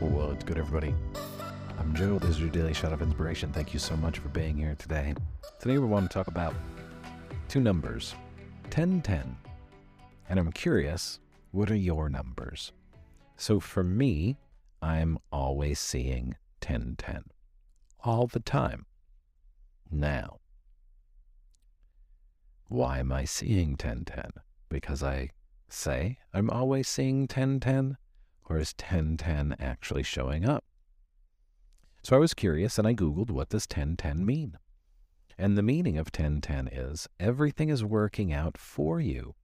What's good, everybody? I'm Joe. This is your daily shot of inspiration. Thank you so much for being here today. Today, we want to talk about two numbers 1010. And I'm curious, what are your numbers? So for me, I'm always seeing 1010 all the time. Now, why am I seeing 1010? Because I say I'm always seeing 1010? Or is 1010 actually showing up? So I was curious and I Googled what does 1010 mean? And the meaning of 1010 is everything is working out for you,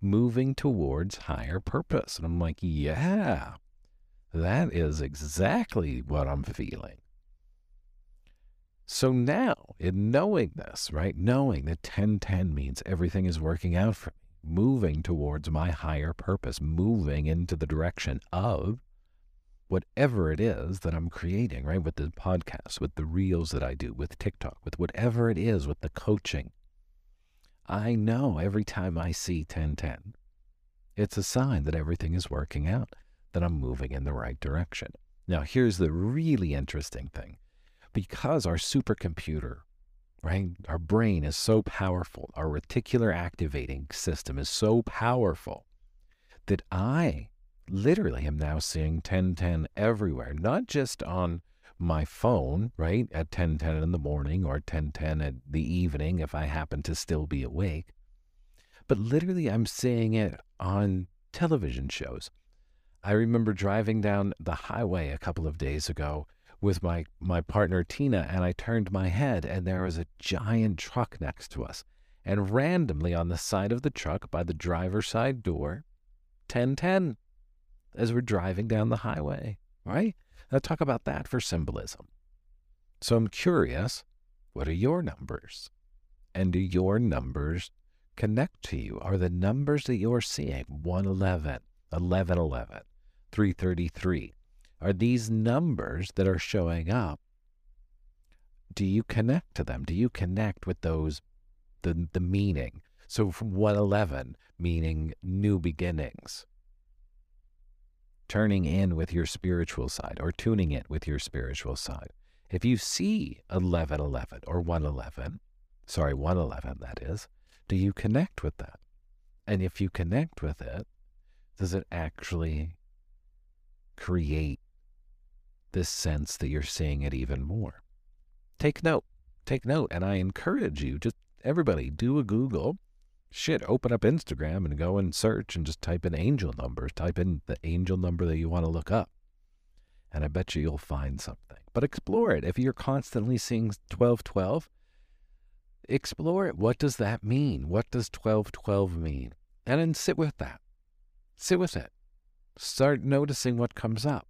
moving towards higher purpose. And I'm like, yeah, that is exactly what I'm feeling. So now, in knowing this, right, knowing that 1010 means everything is working out for me, moving towards my higher purpose, moving into the direction of whatever it is that I'm creating, right? With the podcast, with the reels that I do, with TikTok, with whatever it is, with the coaching. I know every time I see 1010, it's a sign that everything is working out, that I'm moving in the right direction. Now, here's the really interesting thing because our supercomputer right? Our brain is so powerful. Our reticular activating system is so powerful that I literally am now seeing 1010 everywhere, not just on my phone, right, at 1010 in the morning or 1010 at the evening if I happen to still be awake, but literally I'm seeing it on television shows. I remember driving down the highway a couple of days ago with my, my partner Tina, and I turned my head, and there was a giant truck next to us. And randomly on the side of the truck by the driver's side door, 1010, as we're driving down the highway, right? Now, talk about that for symbolism. So I'm curious what are your numbers? And do your numbers connect to you? Are the numbers that you're seeing 111, 1111, 333, are these numbers that are showing up do you connect to them? Do you connect with those the the meaning? So from 111 meaning new beginnings. Turning in with your spiritual side or tuning in with your spiritual side. If you see 1111 or 111 sorry 111 that is do you connect with that? And if you connect with it does it actually create this sense that you're seeing it even more. Take note, take note. And I encourage you, just everybody, do a Google. Shit, open up Instagram and go and search and just type in angel numbers. Type in the angel number that you want to look up. And I bet you you'll find something. But explore it. If you're constantly seeing 1212, explore it. What does that mean? What does 1212 mean? And then sit with that. Sit with it. Start noticing what comes up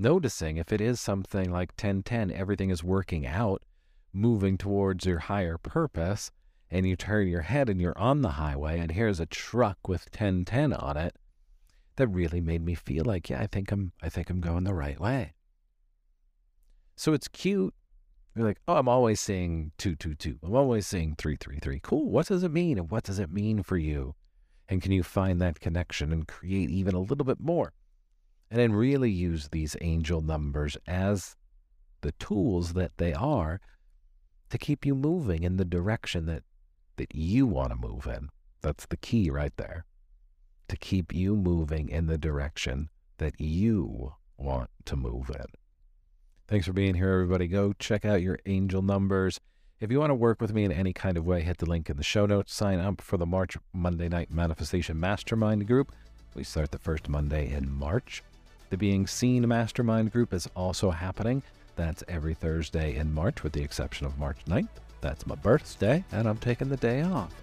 noticing if it is something like 1010, everything is working out, moving towards your higher purpose, and you turn your head and you're on the highway, and here's a truck with 1010 on it, that really made me feel like, yeah, I think I'm, I think I'm going the right way. So it's cute. You're like, oh, I'm always seeing 222. I'm always seeing 333. Cool. What does it mean? And what does it mean for you? And can you find that connection and create even a little bit more? And then really use these angel numbers as the tools that they are to keep you moving in the direction that, that you want to move in. That's the key right there. To keep you moving in the direction that you want to move in. Thanks for being here, everybody. Go check out your angel numbers. If you want to work with me in any kind of way, hit the link in the show notes. Sign up for the March Monday Night Manifestation Mastermind group. We start the first Monday in March. The Being Seen Mastermind group is also happening. That's every Thursday in March, with the exception of March 9th. That's my birthday, and I'm taking the day off.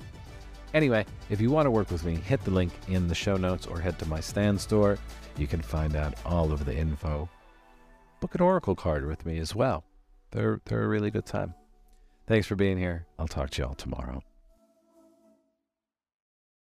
Anyway, if you want to work with me, hit the link in the show notes or head to my Stan Store. You can find out all of the info. Book an Oracle card with me as well. They're, they're a really good time. Thanks for being here. I'll talk to you all tomorrow.